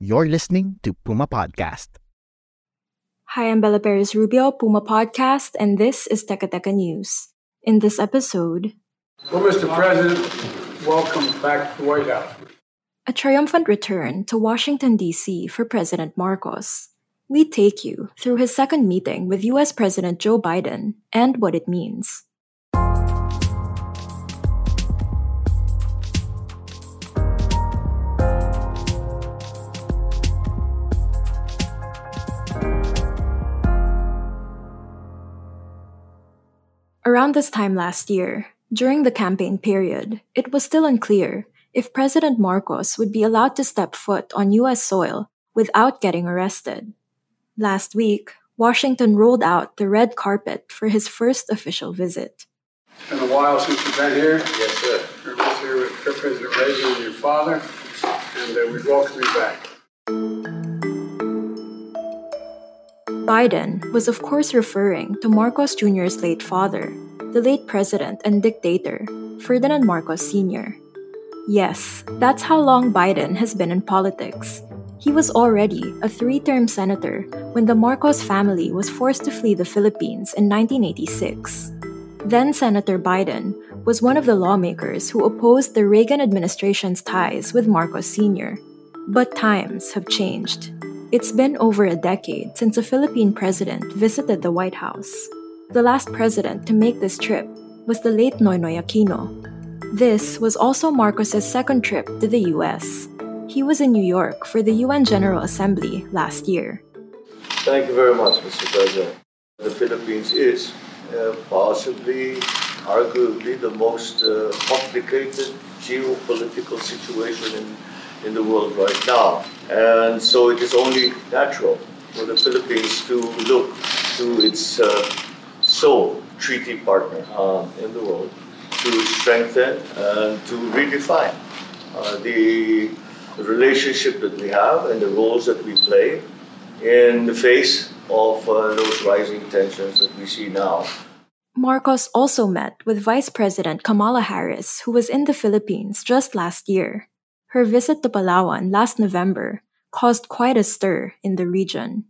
You're listening to Puma Podcast. Hi, I'm Bella Perez Rubio, Puma Podcast, and this is Teka Teka News. In this episode, Well, Mr. President, welcome back to the White House. a triumphant return to Washington, D.C. for President Marcos. We take you through his second meeting with U.S. President Joe Biden and what it means. Around this time last year, during the campaign period, it was still unclear if President Marcos would be allowed to step foot on U.S. soil without getting arrested. Last week, Washington rolled out the red carpet for his first official visit. It's been a while since you've been here. Yes, sir. You're here with President Reagan and your father, and uh, we welcome you back. Biden was, of course, referring to Marcos Jr.'s late father, the late president and dictator, Ferdinand Marcos Sr. Yes, that's how long Biden has been in politics. He was already a three term senator when the Marcos family was forced to flee the Philippines in 1986. Then Senator Biden was one of the lawmakers who opposed the Reagan administration's ties with Marcos Sr. But times have changed. It's been over a decade since a Philippine president visited the White House. The last president to make this trip was the late Noynoy Aquino. This was also Marcos's second trip to the US. He was in New York for the UN General Assembly last year. Thank you very much, Mr. President. The Philippines is uh, possibly, arguably, the most uh, complicated geopolitical situation in, in the world right now. And so it is only natural for the Philippines to look to its uh, sole treaty partner um, in the world to strengthen and to redefine uh, the relationship that we have and the roles that we play in the face of uh, those rising tensions that we see now. Marcos also met with Vice President Kamala Harris, who was in the Philippines just last year. Her visit to Palawan last November caused quite a stir in the region.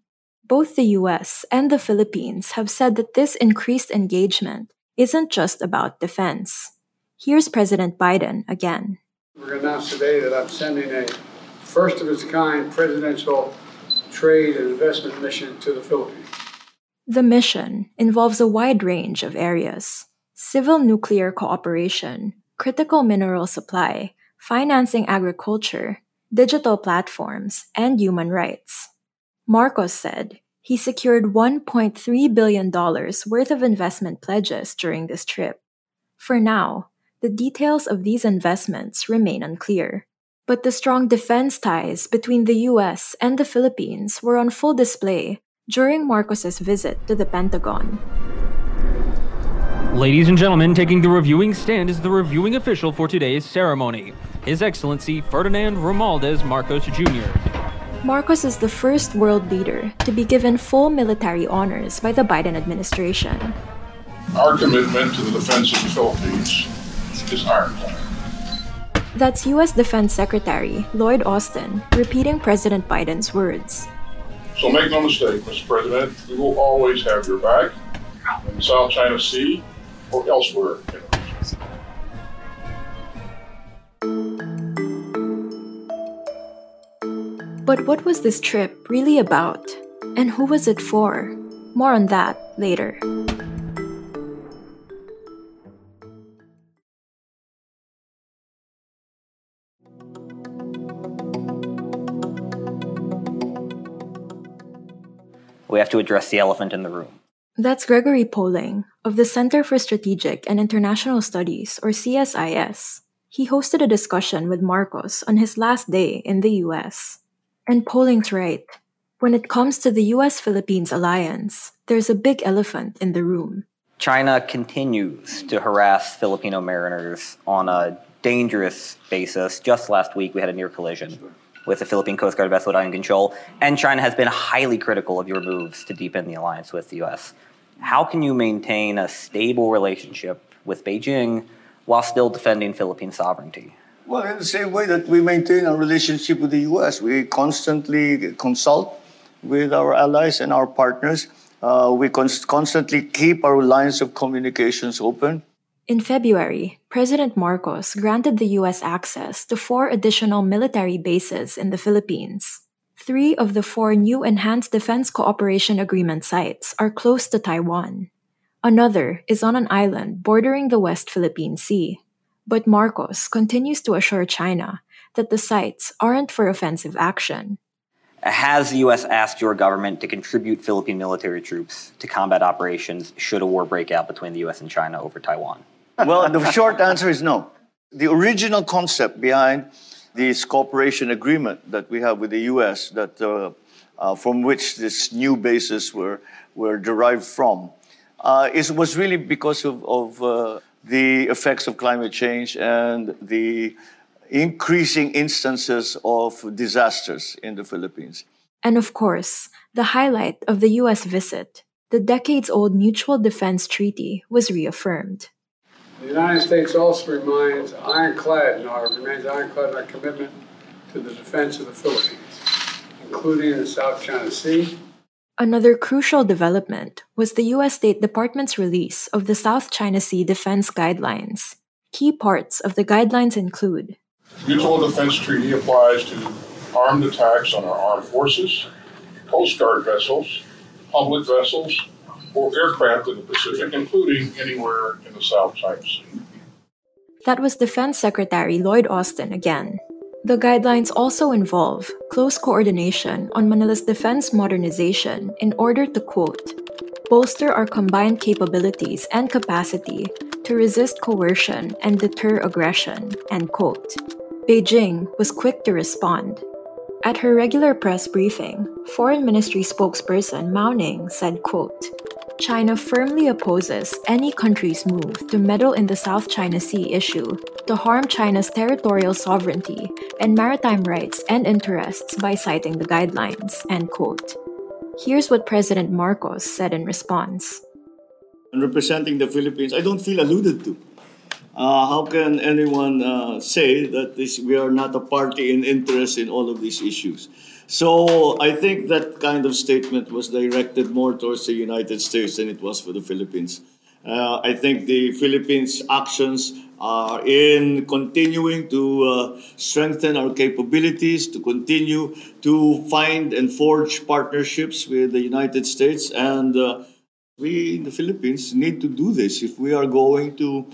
Both the US and the Philippines have said that this increased engagement isn't just about defense. Here's President Biden again. We're going to announce today that I'm sending a first of its kind presidential trade and investment mission to the Philippines. The mission involves a wide range of areas civil nuclear cooperation, critical mineral supply, financing agriculture, digital platforms, and human rights. Marcos said he secured $1.3 billion worth of investment pledges during this trip. For now, the details of these investments remain unclear. But the strong defense ties between the US and the Philippines were on full display during Marcos's visit to the Pentagon. Ladies and gentlemen, taking the reviewing stand is the reviewing official for today's ceremony, His Excellency Ferdinand Romualdez Marcos Jr. Marcos is the first world leader to be given full military honors by the Biden administration. Our commitment to the defense of the Philippines is ironclad. That's U.S. Defense Secretary Lloyd Austin repeating President Biden's words. So make no mistake, Mr. President, we will always have your back in the South China Sea or elsewhere But what was this trip really about? And who was it for? More on that later. We have to address the elephant in the room. That's Gregory Poling of the Center for Strategic and International Studies, or CSIS. He hosted a discussion with Marcos on his last day in the US. And Poling's right. When it comes to the US Philippines alliance, there's a big elephant in the room. China continues to harass Filipino mariners on a dangerous basis. Just last week, we had a near collision with the Philippine Coast Guard vessel at Control, and China has been highly critical of your moves to deepen the alliance with the U.S. How can you maintain a stable relationship with Beijing while still defending Philippine sovereignty? Well, in the same way that we maintain our relationship with the U.S., we constantly consult with our allies and our partners. Uh, we const- constantly keep our lines of communications open. In February, President Marcos granted the U.S. access to four additional military bases in the Philippines. Three of the four new Enhanced Defense Cooperation Agreement sites are close to Taiwan. Another is on an island bordering the West Philippine Sea. But Marcos continues to assure China that the sites aren't for offensive action. Has the U.S. asked your government to contribute Philippine military troops to combat operations should a war break out between the U.S. and China over Taiwan? Well, the short answer is no. The original concept behind this cooperation agreement that we have with the U.S., that uh, uh, from which this new basis were were derived from, uh, is was really because of, of uh, the effects of climate change and the increasing instances of disasters in the Philippines. And of course, the highlight of the US visit, the decades old Mutual Defense Treaty, was reaffirmed. The United States also remains ironclad in our, remains ironclad in our commitment to the defense of the Philippines, including the South China Sea. Another crucial development was the US State Department's release of the South China Sea Defense Guidelines. Key parts of the guidelines include Mutual Defense Treaty applies to armed attacks on our armed forces, Coast Guard vessels, public vessels, or aircraft in the Pacific, including anywhere in the South China Sea. That was Defense Secretary Lloyd Austin again. The guidelines also involve close coordination on Manila's defense modernization in order to quote, bolster our combined capabilities and capacity to resist coercion and deter aggression, end quote. Beijing was quick to respond. At her regular press briefing, Foreign Ministry spokesperson Mao Ning said, quote, China firmly opposes any country's move to meddle in the South China Sea issue to harm China's territorial sovereignty and maritime rights and interests by citing the guidelines, end quote. Here's what President Marcos said in response. Representing the Philippines, I don't feel alluded to. Uh, how can anyone uh, say that this, we are not a party in interest in all of these issues? So I think that kind of statement was directed more towards the United States than it was for the Philippines. Uh, I think the Philippines' actions are in continuing to uh, strengthen our capabilities, to continue to find and forge partnerships with the United States. And uh, we in the Philippines need to do this if we are going to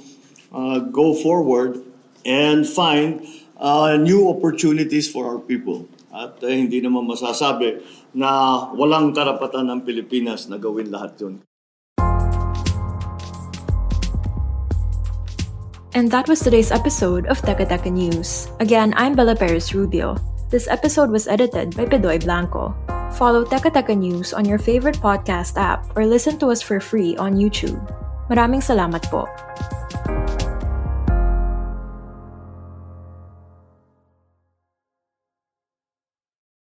uh, go forward and find uh, new opportunities for our people. At uh, hindi naman masasabi na walang karapatan ng Pilipinas na gawin lahat yun. And that was today's episode of Teka News. Again, I'm Bella Perez Rubio. This episode was edited by Pedoy Blanco. Follow Teka Teka News on your favorite podcast app or listen to us for free on YouTube. Maraming salamat po.